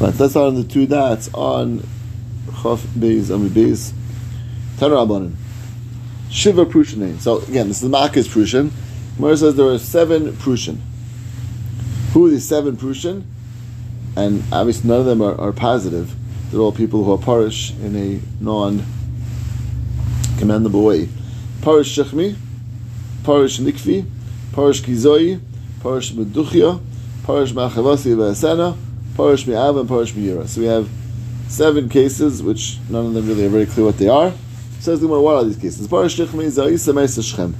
Right, let's on the two dots on Chaf Beis Ami Beis Tanrabanan. Shiva Prushanin. So again, this is the Makkah's Prushan. Gemara says there are seven Prushan. Who are these seven Prushan? And obviously none of them are, are positive. They're all people who are parish in a non commendable way. Parish Shechmi, Parish Nikvi, Parish Kizoi, Parish Meduchia, Parish Machavasi Vasana, Parish Mi'av, and Parish Mi'ira. So we have seven cases, which none of them really are very clear what they are. Says the what are these cases? Parish Shechmi Zaisa Meisa Shechem.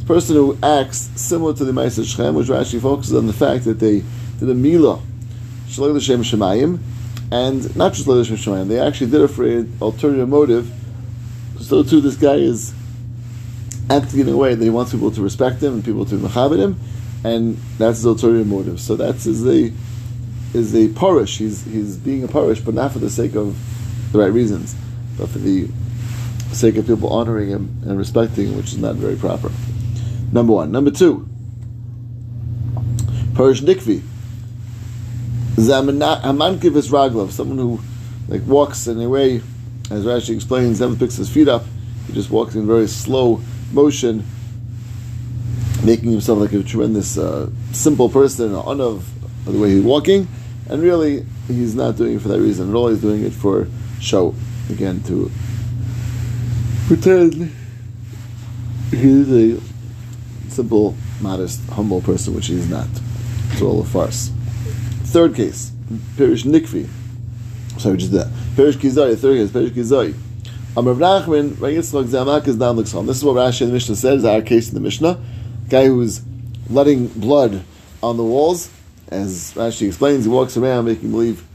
The person who acts similar to the Meisa Shechem, which actually focuses on the fact that they did a Milah, Shalom L'Shem Shemayim, and not just L'Shem Shemayim, they actually did it for an ulterior motive. So too, this guy is acting in a way that he wants people to respect him and people to machabit him, and that's his ulterior motive. So that's is a is a parish. He's he's being a parish, but not for the sake of the right reasons, but for the sake of people honoring him and respecting him, which is not very proper. Number one. Number two. Parish Nikvi. Hamankiv is Raglov, someone who like walks in a way, as Rashi explains, never picks his feet up. He just walks in very slow motion, making himself like a tremendous uh, simple person, on of the way he's walking, and really he's not doing it for that reason at all. He's doing it for show, again to pretend he's a simple, modest, humble person, which he's not. It's all a farce. Third case, Pirish Nikvi. Sorry, just that. Pirish Kizai, third case, Pirish Kizai. Amr Nachman, Rayitzlok Zamak is on. This is what Rashi in the Mishnah says, our case in the Mishnah. Guy who's letting blood on the walls, as Rashi explains, he walks around making believe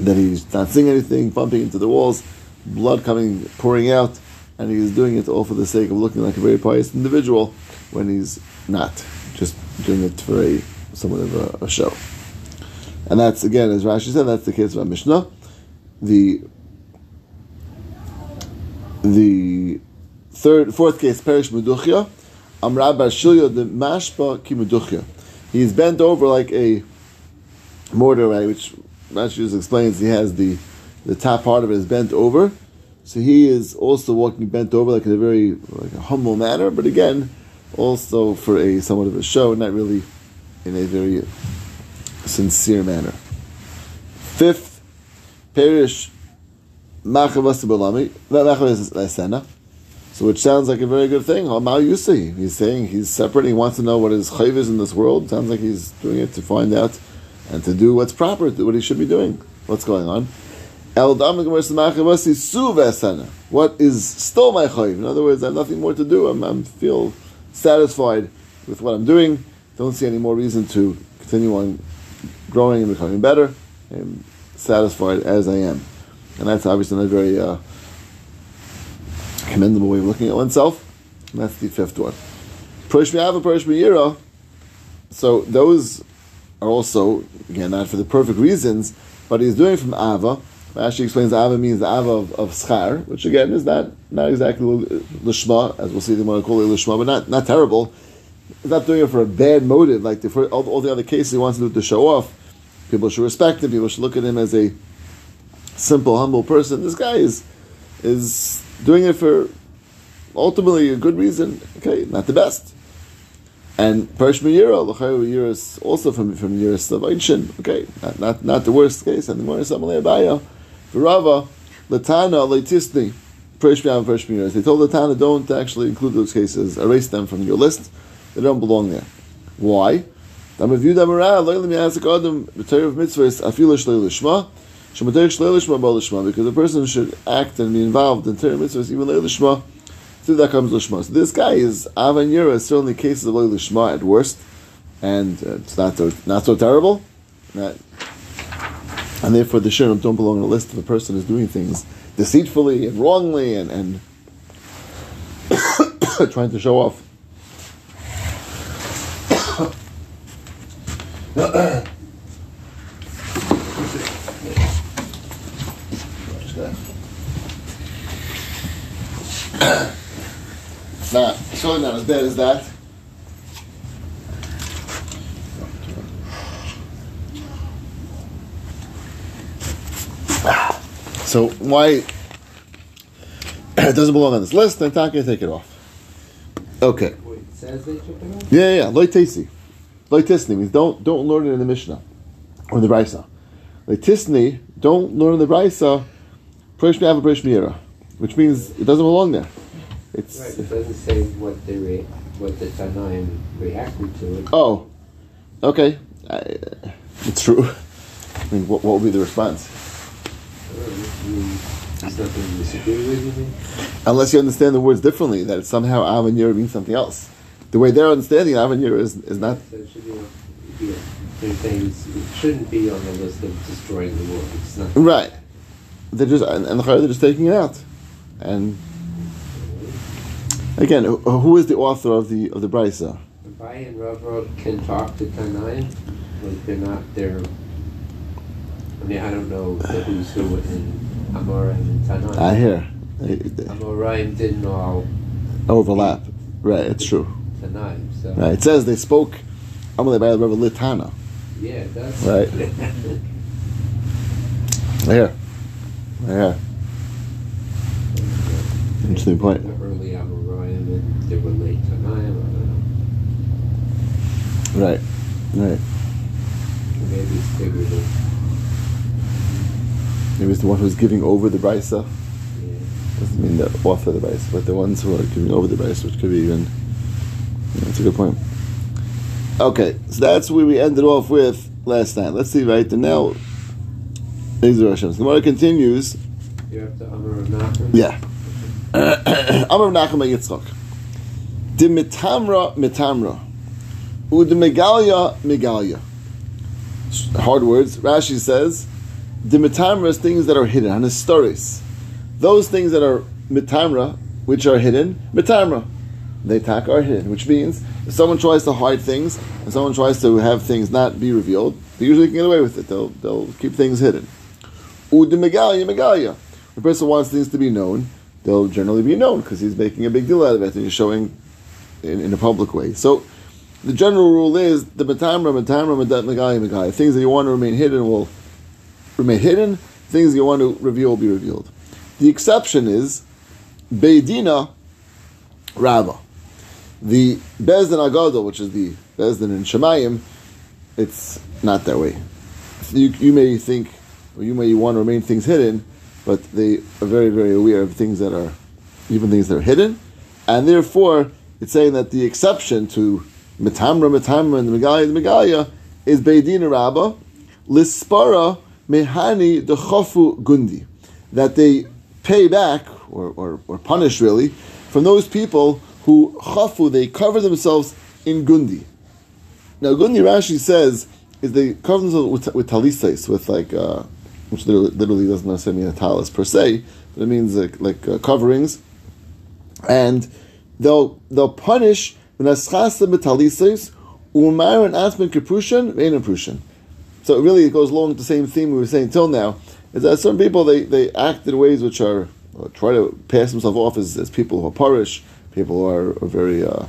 that he's not seeing anything, bumping into the walls, blood coming, pouring out, and he's doing it all for the sake of looking like a very pious individual when he's not, just doing it for a somewhat of a, a show. And that's again, as Rashi said, that's the case of Mishnah. The the third, fourth case, Perish Meduchya, Amra Shilya the Mashba Ki Meduchya. He's bent over like a mortar, right, which Rashi explains. He has the the top part of it is bent over, so he is also walking bent over, like in a very like a humble manner. But again, also for a somewhat of a show, not really in a very sincere manner. Fifth, Perish Machavas Balami. So which sounds like a very good thing. Amal Yusi. He's saying he's separate. He wants to know what his chayv is in this world. Sounds like he's doing it to find out and to do what's proper, what he should be doing. What's going on? What is still my chayv? In other words, I have nothing more to do. I'm, I'm feel satisfied with what I'm doing. Don't see any more reason to continue on growing and becoming better. I'm satisfied as I am. And that's obviously not very uh, commendable way of looking at oneself. And that's the fifth one. Parish Mi'ava, Parish Mi'ira. So those are also, again, not for the perfect reasons, but he's doing from Ava. Actually explains Ava means the Ava of, of Schar, which again is not, not exactly Lishma, as we'll see the to call it Lishma, but not, not terrible. He's not doing it for a bad motive, like the, for all, all the other cases he wants to do to show off. People should respect him, people should look at him as a simple, humble person. This guy is is doing it for ultimately a good reason. Okay, not the best. And Perish Meyira, L'chayr Meyira is also from from Yiras of. Okay, not, not not the worst case. And the more Samalei Abaya, Rava, Latana, Leitisni, Perish Meyira, Perish Meyira. They told Latana, don't actually include those cases. Erase them from your list. They don't belong there. Why? Because a person should act and be involved in Torah mitzvahs, even Lishma, through that comes Lishma. So this guy is Avan is certainly cases of Lishma at worst, and uh, it's not so, not so terrible. Not, and therefore the Shirim don't belong on the list of a person who's doing things deceitfully and wrongly and, and trying to show off. not certainly not as bad as that. So why it doesn't belong on this list? Then Taka take it off. Okay. Wait, it says they took it off? Yeah, yeah, yeah. Loy tesi. Loy tisni means don't don't learn it in the Mishnah or the Brisa. Loy tisni, don't learn in the Brisa. Presh mi'ava presh mi'ira, which means it doesn't belong there. It's Right, it doesn't say what they re- what the Tanaim reacted to it. oh, okay, I, uh, it's true. I mean, what, what would be the response? I mean, There's nothing to disagree with, you mean? Unless you understand the words differently, that somehow avenir means something else. The way they're understanding avenir is is not So it should be, are things, it shouldn't be on the list of destroying the world. It's not. right. They're just and, and the Chayr, they're just taking it out, and again, who, uh, who is the author of the of the Brisa? Abai and Rava can talk to Tanaim, like they're not, they're, I mean, I don't know the who's who in Amoraim and Tanaim. I hear Amoraim didn't all overlap. Right, it's true. Tanaim, so. Right, it says they spoke. Amalei by the Rebbe Litana. Yeah, that's. Right. I hear. Interesting point. The early Amoraim and they were late Tanaim, I don't know. Right, right. Maybe it's than, Maybe it's the one who's giving over the Brisa. yeah. Doesn't mean the author of the Brisa, but the ones who are giving over the Brisa, which could be even. Yeah, that's a good point. Okay, so that's where we ended off with last night. Let's see, right? And now, these are Hashem's. The Gemara continues. You have to Amar Nachman? Yeah. Amar Nachum Yitzchak. De mitamra mitamra. U megalia megalia. Hard words. Rashi says, the mitamra is things that are hidden. And stories. Those things that are mitamra, which are hidden, mitamra. They attack are hidden, which means if someone tries to hide things and someone tries to have things not be revealed, they usually can get away with it. They'll, they'll keep things hidden. U de megalia megalia. The person wants things to be known, they'll generally be known because he's making a big deal out of it and he's showing in, in a public way. So the general rule is the matamra, matamra, megaya, megaya. Things that you want to remain hidden will remain hidden. Things you want to reveal will be revealed. The exception is Beidina Rabba. The Bezdin Agadol, which is the Bezdin in Shemayim, it's not that way. You, you may think, or you may want to remain things hidden, but they are very, very aware of things that are, even things that are hidden, and therefore it's saying that the exception to Metamra, Metamra, and the Megaya, the Megaya is Beidina Rabba, Lispara Mehani Dechofu Gundi, that they pay back or, or, or punish really from those people who chafu they cover themselves in gundi. Now gundi Rashi says is they cover themselves with, with talisais with like uh, which literally, literally doesn't necessarily mean a talis per se, but it means like, like uh, coverings, and they'll they'll punish umar and. So it really goes along with the same theme we were saying till now. Is that certain people they, they act in ways which are try to pass themselves off as, as people who are parish, people who are, are very uh,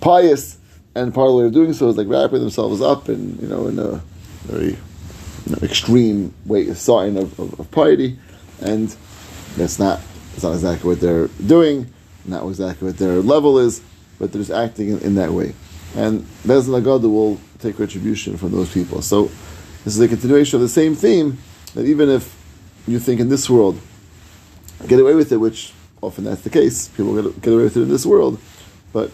pious, and part of the way of doing so is like wrapping themselves up in you know in a very you know, extreme way, a sign of, of, of piety, and that's not that's not exactly what they're doing, not exactly what their level is, but they're just acting in, in that way, and Bezin Agada will take retribution from those people. So this is a continuation of the same theme that even if you think in this world get away with it, which often that's the case, people get, get away with it in this world, but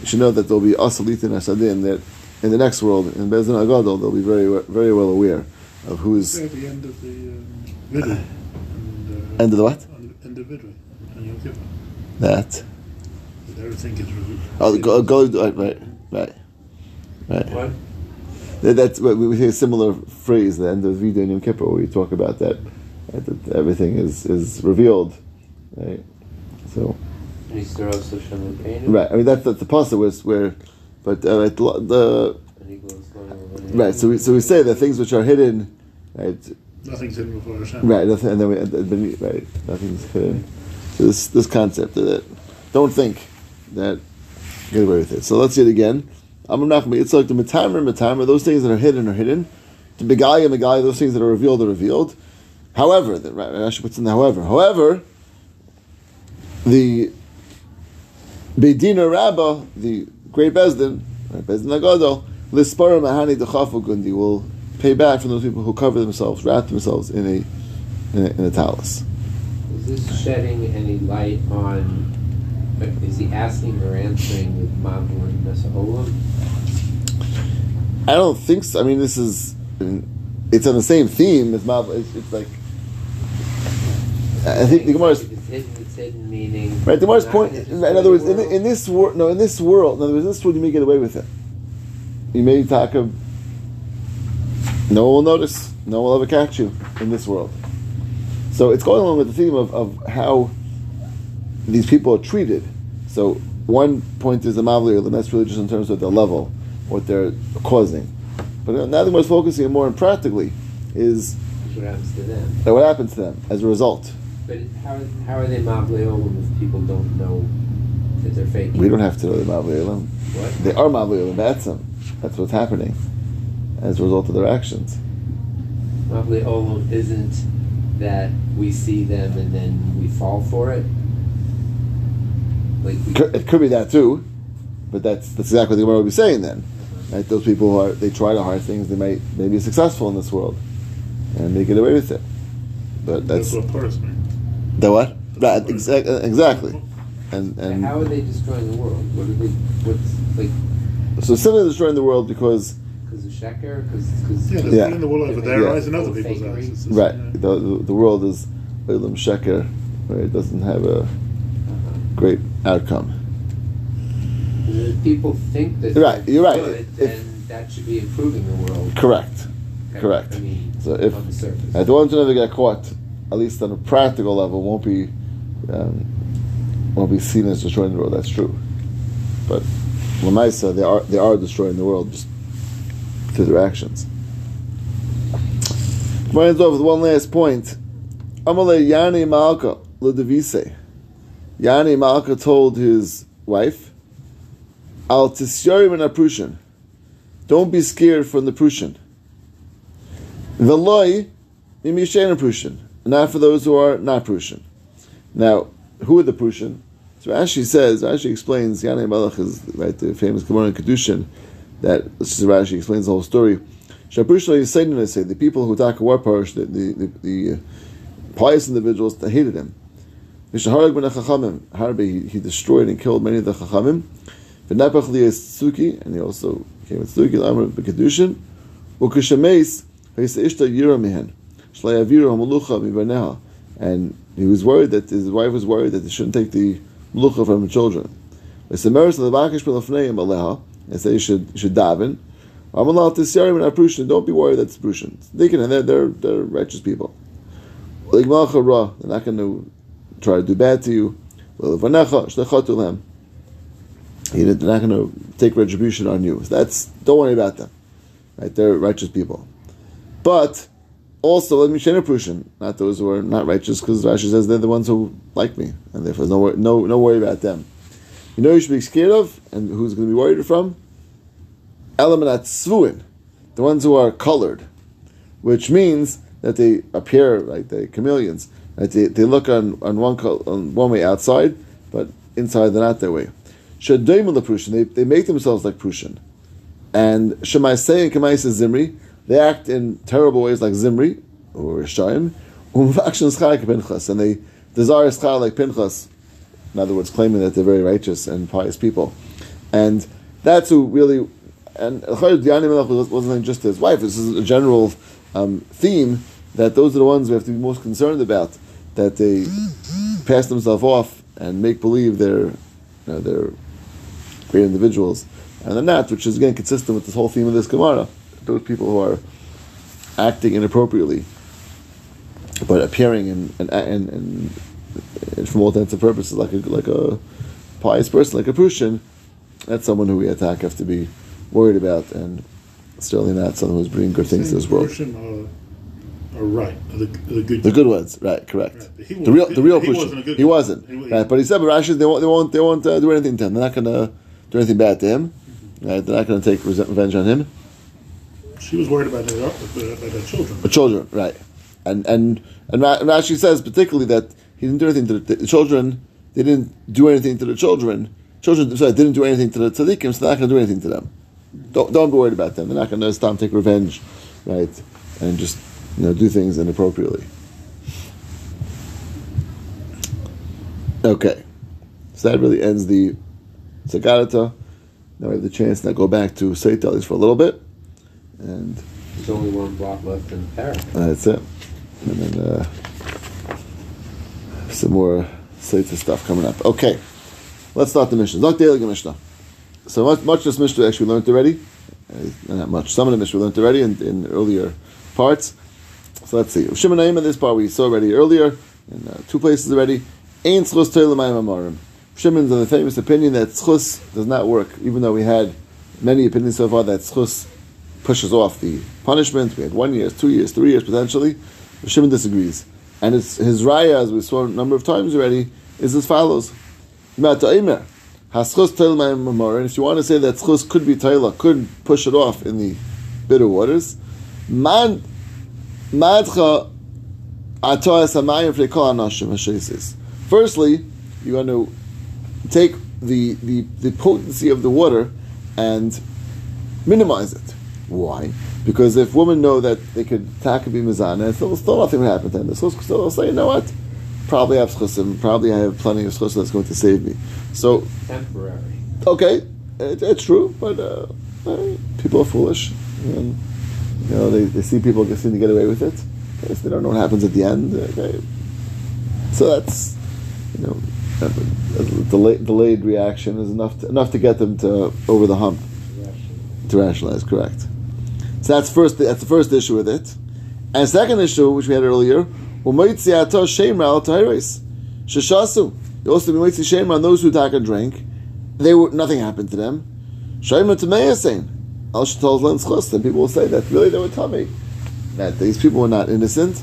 you should know that there'll be asalit and asadin that in the next world in Bezin Agadol they'll be very very well aware of who's At the end of the um. And, uh, end of the what the end of Vidui. And Yom Kippur. that That everything is revealed. oh go, go right right right. What? That, that's what we hear a similar phrase at the end of Vida and Yom Kippur where we talk about that, right, that everything is, is revealed, right? So Easter also Shem right, I mean that's that's the pasuk was where, but uh, right, the, the And he goes going over right. So we so we say that things which are hidden, right, Nothing's hidden before Hashem. right, nothing, and then we right, nothing's hidden. So this this concept of that, don't think that get away with it. So let's see it again. It's like the metamer, metamer. Those things that are hidden are hidden. The begaya, megaya. Those things that are revealed are revealed. However, the Rashi puts in the however. However, the Bedina Rabbah, the great Bezdin, Bezdin Agadol, Lispara Mahani Dechafu Gundi will pay back from those people who cover themselves, wrap themselves in a in a, in a talus. Is this shedding any light on? Is he asking or answering with Mavlin Nesaholim? I don't think so. I mean, this is it's on the same theme as Mav. It's, it's like I think the Gemara is It's hidden, it's hidden meaning. right. The Gemara's point. In other words, in, in this world, no, in this world, in other words, this world, you may get away with it. You may talk of. No one will notice. No one will ever catch you in this world. So it's going along with the theme of, of how these people are treated. So one point is the Mavli, and that's really just in terms of their level, what they're causing. But now the Gemara is focusing more on practically is what happens to them. what happens to them as a result. But how, how are they Mavleolim if people don't know that they're fake? We don't have to know the Mavli Olam. What? They are Mavli Olam. That's them. That's what's happening as a result of their actions. Mavleolim isn't that we see them and then we fall for it. Like It could be that too, but that's that's exactly what the Gemara would be saying then. Right? Those people who are they try to hard things, they might may be successful in this world, and they get away with it. But that's That's what Paris means. the what? Right, exa- exactly. And and how are they destroying the world? What are they? What's like? so simply destroying the world because Because of sheker? Because Yeah, they're Yeah. putting the wool over their Yeah. eyes and other people's eyes. Just- right yeah. the, the the world is Olam Sheker, where it doesn't have a great outcome. People think that Right, you're right. good, If- then that should be improving the world. Correct. Okay? correct. I mean, So if- on the surface. Uh, the ones who never get caught, at least on a practical level, won't be um, won't be seen as destroying the world. That's true. But Lamaisa, they are they are destroying the world just through their actions. Reminds off with one last point. Amale Yani Malka Ludavise. Yani Malka told his wife, Al Tisyarim and Prushan. Don't be scared from the Prushan. Veloy Mimishen Prushan. Not for those who are not Prushan. Now, who are the Prushan? So Rashi says, Rashi explains, Yanei Melech is right, the famous Gemara in Kedushin, that Rashi explains the whole story. Shaprushan Yisayim say the people who attack war parish, the, the, the, the pious individuals that hated him. Mishaharag ben Chachamim, Harbe, he, destroyed and killed many of the Chachamim. V'napach liyas Tzuki, and he also came with Tzuki, l'amr b'kedushin. Ukishameis, v'yisa ishta yira mihen. Shlai aviru ha-melucha mibaneha. And he was worried that his wife was worried that they shouldn't take the melucha from the children. V'semeris levakish b'lafneim aleha, and say you should, should daven. Amalal tisyarim and aprushin, don't be worried that's prushin. They can, they're, they're, they're righteous people. Ligmalcha ra, they're not going to try to do bad to you. They're not going to take retribution on you. That's don't worry about them. Right? They're righteous people. But also, let me share prushin, not those who are not righteous, because Rashi says they're the ones who like me, and therefore no no no worry about them. You know, who you should be scared of, and who's going to be worried from. Elamanat tzvuin, the ones who are colored, which means that they appear like the chameleons. That they, they look on on one on one way outside, but inside they're not that way. Shadoim the Prushin, they, they make themselves like Prushin. And Shemaisei and Kamaisa Zimri, they act in terrible ways like Zimri, or Shaim, Pinchas, and they desire Schar like Pinchas, in other words, claiming that they're very righteous and pious people. And that's who really, and Diani Melech wasn't just his wife, this is a general um, theme that those are the ones we have to be most concerned about, that they pass themselves off and make believe they're, you know, they're great individuals, and they're not, which is again consistent with this whole theme of this Gemara. Those people who are acting inappropriately, but appearing and and, and, and, from all intents and purposes like a like a pious person, like a Prushin, that's someone who we attack have to be worried about, and certainly not someone who's bringing good things to this world. Are right. The, the good. The good ones, right? Correct. Right, he the real, the real he wasn't He wasn't, He right? But he said, but Rashi, they won't, they won't, they won't uh, do anything to him. They're not going to do anything bad to him. Right? They're not going to take revenge on him. She was worried about their, about children. The children, right? And and and Rashi says particularly that he didn't do anything to the, the children. They didn't do anything to the children. Children sorry, didn't do anything to the tzaddikim, so they're not going to do anything to them. Don't, don't be worried about them. They're not going to stop take revenge, right? And just you know do things inappropriately. Okay, so that really ends the Sagarata. Now we have the chance to go back to Seitel for a little bit, and There's only one block left in Paris. that's it. And then uh, some more Seitel stuff coming up. Okay, let's start the Mishnah. Not daily Mishnah. So much, much of this Mishnah actually learned already. Uh, not much. Some of the Mishnah we learned already in, in earlier parts. So let's see. Shimon in this part we saw already earlier in uh, two places already. Ain tzchus teilamayim amarim. Shimon's of the famous opinion that tzchus does not work, even though we had many opinions so far that tzchus pushes off the punishment. We had one year, two years, three years potentially. Shimon disagrees. And his, raya, as we saw a number of times already, is as follows. Ma'ata'imah. Haschus teilamayim amarim. If you want to say that tzchus could be teila, could push it off in the bitter waters, man madcha atoas hamayim fleikol anashim hashesis. Firstly, you want to take the, the, the potency of the water and minimize it. Why? Because if women know that they could taka be mizana, still, still nothing would happen to them. Still they'll say, you know what? Probably I have schusim, probably I have plenty of schus that's going to save me. So, Temporary. okay, it, it's true, but uh, uh, people are foolish. And, you know, they, they see people seem to get away with it. Okay, so they don't know what happens at the end. Okay. So that's, you know, a, delayed, delayed reaction is enough to, enough to get them to over the hump to rationalize. Correct. So that's first. That's the first issue with it. And second issue, which we had earlier, umoitziato shemra al tahiris sheshasu. You also umoitzi shemra on those who take and drink. They were nothing happened to them. Shemra tameyasin al people will say that really they were tummy that these people were not innocent,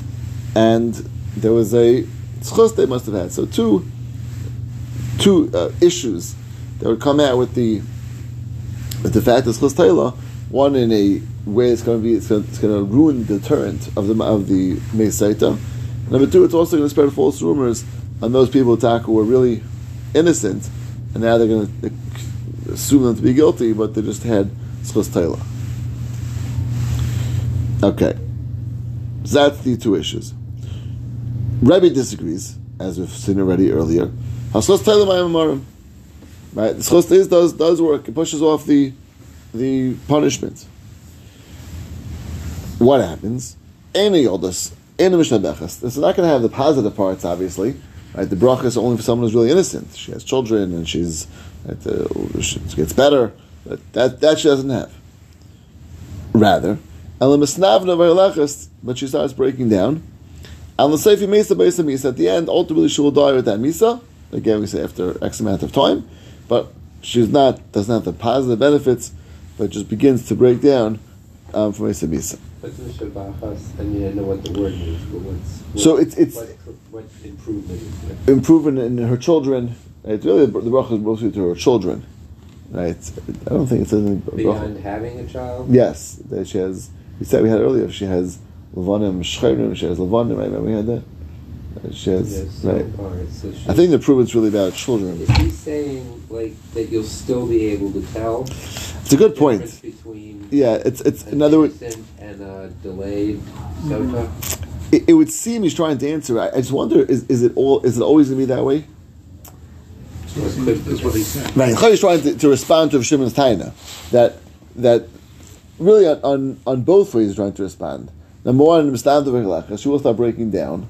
and there was a schus they must have had. So two two uh, issues that would come out with the with the fact that schus taila, one in a way it's going to be it's going, to ruin the deterrent of the of the meisaita. Number two, it's also going to spread false rumors on those people attack who were really innocent, and now they're going to assume them to be guilty, but they just had schus taila. Okay. That's the two issues. Rebbe disagrees, as we've seen already earlier. Teilamayim amarim. Right, the schos is does does work. It pushes off the the punishment. What happens? Any oldest in the Mishnah Bechas. is not going to have the positive parts, obviously. Right, the bracha is only for someone who's really innocent. She has children and she's right, uh, she gets better. But that that she doesn't have. Rather, but she starts breaking down. And the Seifi Mesa Beisa Misa, at the end, ultimately she will die with that Misa. Again, we say after X amount of time. But she's not, doesn't have the positive benefits, but just begins to break down um, from Misa. Shabachas? I mean, I know what the word means, but what's. What, So it's- it's- What, what improvement is there? Improvement in her children. It's really the bracha is mostly to her children. Right? I don't think it says in. Beyond having a child? Yes, that she has. We said we had earlier. She has levanim shchayrim. She has levanim. Right? Remember we had that. She has Yes, right. far, so she- I think the proof is really about children. Is he saying, like, that you'll still be able to tell? It's a good the point. Between. Yeah, it's it's in other words, And a delayed sota? it, it would seem he's trying to answer. I, I just wonder: is, is it all? Is it always going to be that way? What he said. Trying to, to respond to Shimon's taina that that really on, on, on both ways he's trying to respond. Number one, Mistam to V'chalacha, she will start breaking down,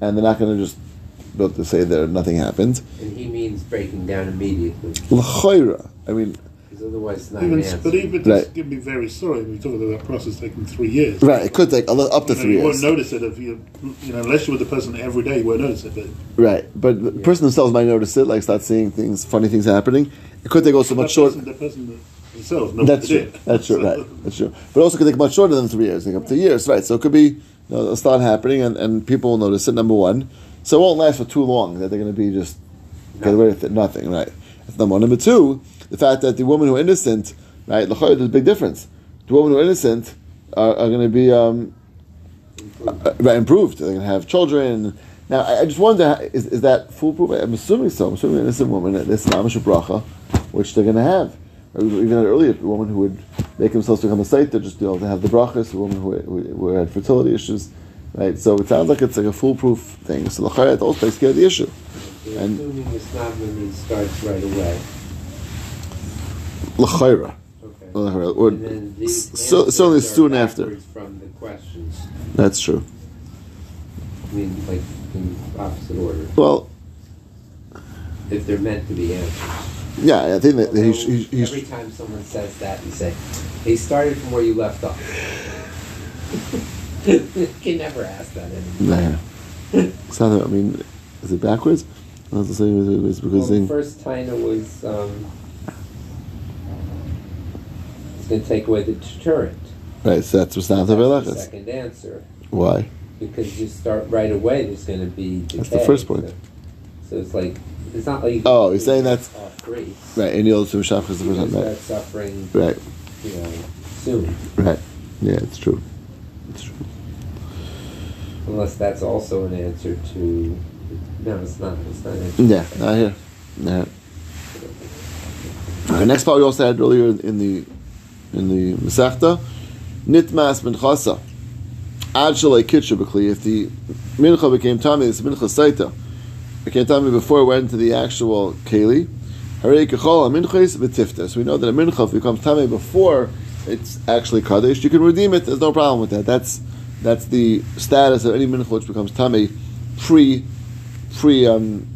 and they're not going to just be able to say that nothing happened. And he means breaking down immediately, L'chayra. I mean, otherwise it's not Even, an but even Right. this can be very sorry. We talk about that process taking three years. right? It could take a li- up to You, know, three you years. won't notice it if you, you know, unless you're with the person every day. You won't notice it. But Right, but the person themselves might notice it, like start seeing things, funny things happening. It could take also that much shorter. person, the person themselves knows That's true. That's true. Right. That's true. But also could take much shorter than three years, take up to years. Right. So it could be, you know, it'll start happening, and, and people will notice it. Number one, so it won't last for too long. That they're going to be just get away with it. Nothing. Right. That's number one. Number two, the fact that the women who are innocent, right? There's a big difference. The women who are innocent are, are going to be um, improved. uh, improved. They're going to have children. Now, I, I just wonder, is, is that foolproof? I'm assuming so. I'm assuming this is a woman, this is Amish bracha, which they're going to have. Even earlier, a woman who would make themselves become a saita, just be able to have the brachas, a woman who, who, who had fertility issues, right? So it sounds like it's like a foolproof thing. So the it also takes care of the issue. And- assuming it's not when it starts right away. L'chayra. Okay. Or, so- certainly soon after. From the questions, That's true. I mean, like in opposite order, Well, if they're meant to be answers. yeah, I think that Although he's, he's, he's every time someone says that, you say, "He started from where you left off." you can never ask that anymore. Nah. It's not, I mean, is it backwards? I was saying it was because Well, the first Taina was um, going to take away the deterrent. right, so that's what's not the velachas. second answer Why? because you start right away. There's going to be decay. That's the first point. So, so it's like it's not like you Oh, you're saying that's- free. Right, and you'll assume shaf is the first time, right? suffering, Right, you know, soon. right. Yeah, it's true. It's true. Unless that's also an answer to. No, it's not. It's not. An answer. Yeah, I hear. Yeah. Okay, next part we also had earlier in the in the Masechta, Nitmas Minchasa. Ad Kitcha B'Kli. If the Mincha became Tami, this Mincha Saita became Tami before it went into the actual Keli. Harei Kechol HaMinchas B'Tifta. So we know that a Mincha, becomes Tami before it's actually Kaddish, you can redeem it. There's no problem with that. That's that's the status of any Mincha which becomes Tami pre pre um,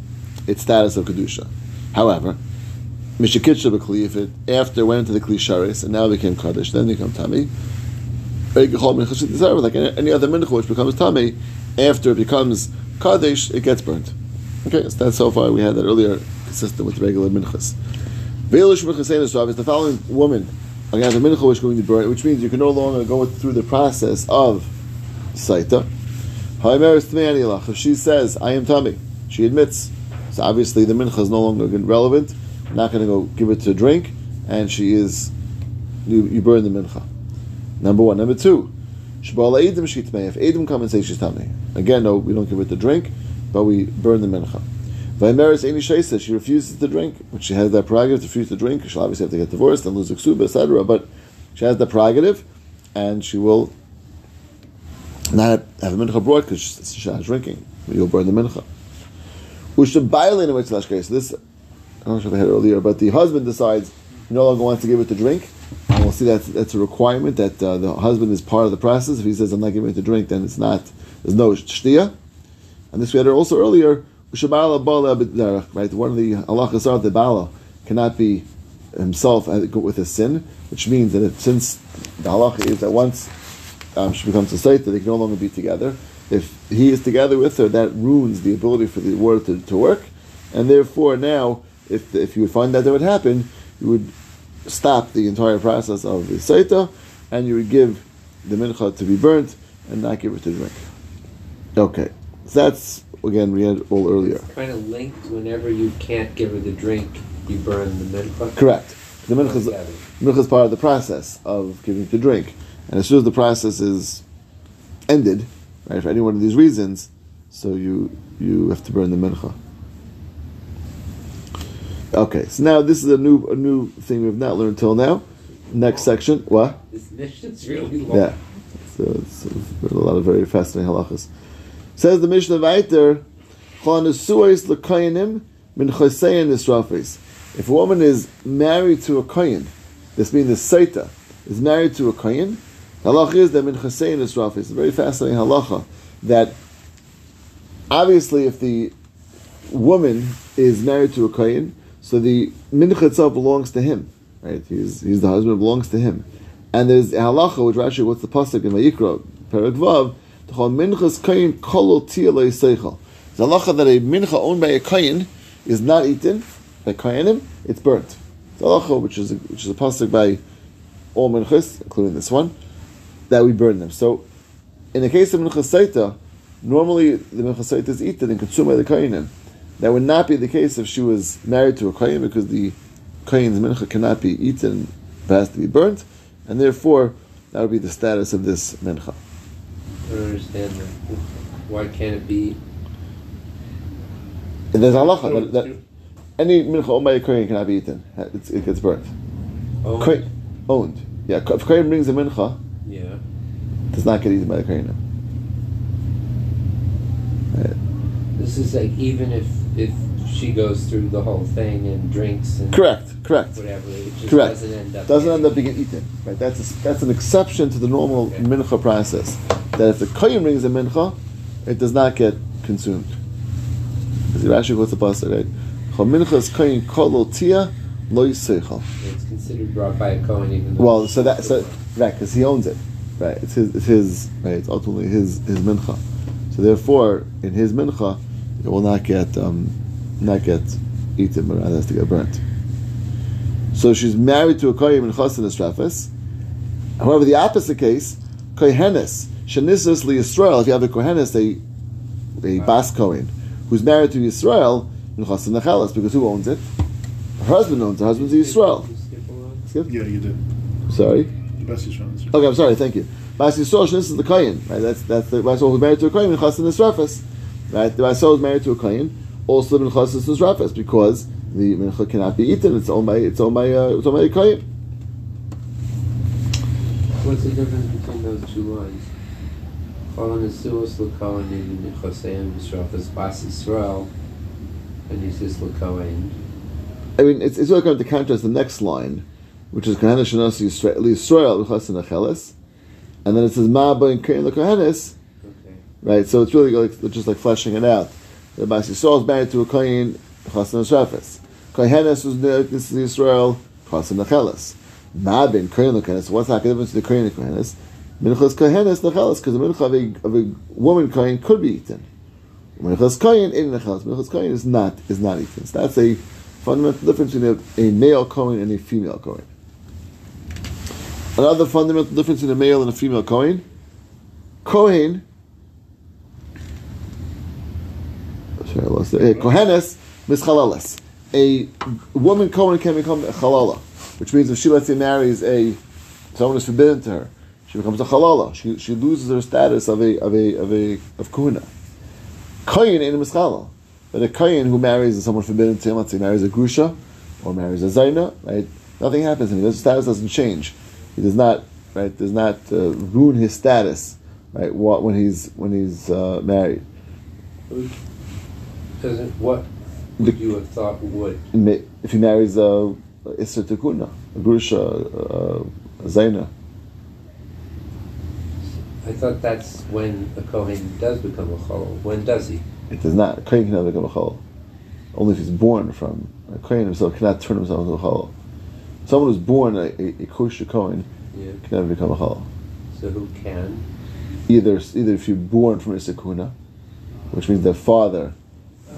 its status of kedusha. However, mishakitcha b'kli if it after went into the kli sharis and now became kaddish, then become tami. Like any other mincha which becomes tami, after it becomes kaddish, it gets burnt. Okay, so that's so far we had that earlier, consistent with regular minchas. Veilish minchasein is the following woman. Again, the mincha which is going to burn, which means you can no longer go through the process of saita. If she says, I am tummy, she admits. So obviously the mincha is no longer relevant. Not going to go give it to drink, and she is, you, you burn the mincha. Number one. Number two, Shabala Edim Shitmei. If Edim come and say she's tummy, again, no, we don't give it to drink, but we burn the mincha. Vaimeris Eni Shaisa, she refuses to drink, which she has that prerogative to refuse to drink. She'll obviously have to get divorced and lose a ksuba, etc. But she has the prerogative, and she will not have a mincha brought because she's not drinking. You'll burn the mincha. Ushabailin So this, I don't know if I had earlier, but the husband decides he no longer wants to give it to drink. And we'll see that that's a requirement that uh, the husband is part of the process. If he says I'm not giving it to drink, then it's not. There's no shtia. And this we had also earlier. Bala Right, one of the halachas are the bala cannot be himself with a sin, which means that if, since the halacha is that once um, she becomes a saita, they can no longer be together. If he is together with her, that ruins the ability for the word to, to work, and therefore now, if if you would find that that would happen, you would stop the entire process of the saita, and you would give the mincha to be burnt and not give it to drink. Okay, so that's again we had all earlier. It's kind of linked. Whenever you can't give her the drink, you burn the mincha. Correct. The mincha is, mincha is part of the process of giving to drink, and as soon as the process is ended, right, for any one of these reasons, so you you have to burn the mincha. Okay, so now this is a new a new thing we have not learned until now. Next section, what? This mission's really long. Yeah, so it's, it's a lot of very fascinating halachas. Says the Mishnah Vayter, "Chanesuais lekayanim min chasein nisrafes." If a woman is married to a kohen, this means the saita is married to a kohen, halacha is that min nisrafes. It's a very fascinating halacha that obviously if the woman is married to a kohen, so the mincha itself belongs to him, right? He's, he's the husband, belongs to him. And there's a halacha, which Rashi, what's the pasuk in Vayikra, Perek Vav, minchas. There's a halacha that a mincha owned by a kohen is not eaten by kohenim, it's burnt. It's a halacha, which is a, which is a pasuk by all minchas, including this one, that we burn them. So, in the case of minchas saita, normally the minchas saita is eaten and consumed by the kohenim. That would not be the case if she was married to a kohen, because the kohen's mincha cannot be eaten, but has to be burnt, and therefore that would be the status of this mincha. I don't understand that. Why can't it be? And there's halacha that, that any mincha owned by a kohen cannot be eaten. It's, it gets burnt. Oh, Kohen, owned. Yeah, if kohen brings a mincha, yeah. it does not get eaten by the kohen. This is like even if if she goes through the whole thing and drinks and Correct, correct. whatever, it just Correct. doesn't end up. Doesn't end up being eaten. Right? That's a, that's an exception to the normal Okay. mincha process. That if the kohen brings a mincha, it does not get consumed. Because Rashi quotes the pasuk, right? Chol minchas kohen kol tia lo yiseichel. It's considered brought by a Cohen even though. Well, so that so right because he owns it, right? It's his, it's his, right? It's ultimately his his mincha. So therefore, in his mincha, it will not get um, not get eaten, but rather has to get burnt. So she's married to a kohen in chassan estrafis. However, the opposite case, kohenes shenisas li Yisrael. If you have a kohenes, a a bas kohen who's married to Yisrael in chassan nechelas, because who owns it? Her husband owns it. Her husband's Yisrael. Skip. Yeah, you did. Sorry. Is from Okay, I'm sorry. Thank you. Bas Yisrael, this is the kohen, right? That's that's the Bas Yisrael who's married to a kohen in chassan esrafas, right? The Bas is married to a kohen, also the in chassan esrafas, because the mincha cannot be eaten. It's owned by it's owned by uh, it's owned by a kohen. What's the difference between those two lines? Colin is suos l'kohen in Choseim Yisrofas Bas Yisrael, and he says l'kohen. I mean, it's, it's really going to contrast the next line, which is Kohenes Shanas Yisrael Yisrael B'Chassan Acheles, and then it says Ma'aba and Kohen Kohenes, Okay. Right? So it's really like just like fleshing it out. The Bas Yisrael is married to a Kohen B'Chassan Acheles. Kohenes was Yisrael B'Chassan Acheles. Ma'aba and Kohen Kohenes. What's the difference between Kohen and Kohenes? Minchas Kohenes Nacheles, because the mincha of a, of a woman Kohen could be eaten. Minchas Kohen in Nacheles. Minchas Kohen is not is not eaten. So that's a fundamental difference between a, a male Kohen and a female Kohen. Another fundamental difference between a male and a female Kohen. Kohen. Sorry, I lost it. Eh, Kohenes mischalalas. A woman Kohen can become a chalala, which means if she let's say marries a someone is forbidden to her, she becomes a halala. She, she loses her status of a of a of a of kuhuna. Kohen ain't a mischalal. But a kohen who marries someone forbidden to him, let's say marries a grusha or marries a zaina, right? Nothing happens to him. His status doesn't change. He does not right does not uh, ruin his status right when he's when he's uh, married. Doesn't what would you have thought would? If he marries a Isser Tekuna, a grusha, a zaina. I thought that's when a Kohen does become a Chol. When does he? It does not. A kohen can never become a chol. Only if he's born from a kohen himself cannot turn himself into a chol. Someone who's born a, a, a kosher kohen Yeah. can never become a chol. So who can? Either either if you're born from a sekuna, which means the father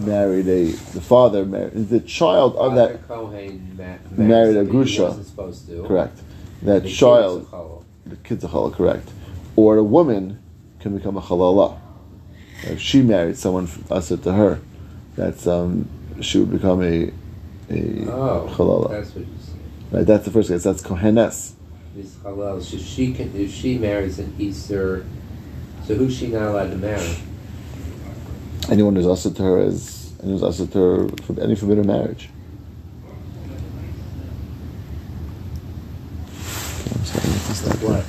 married a the father married the child of Father that Kohen ma- married a grusha. wasn't supposed to. correct that is child a the kid's a halal, correct or a woman can become a halala if she married someone usher to her that's um she would become a a Oh, halala that's what you said. right that's the first case that's kohenes This halal. So she can if she marries an Easter. So who's she not allowed to marry? Anyone who's asked her is anyone who's to her for any forbidden marriage Okay, I'm sorry.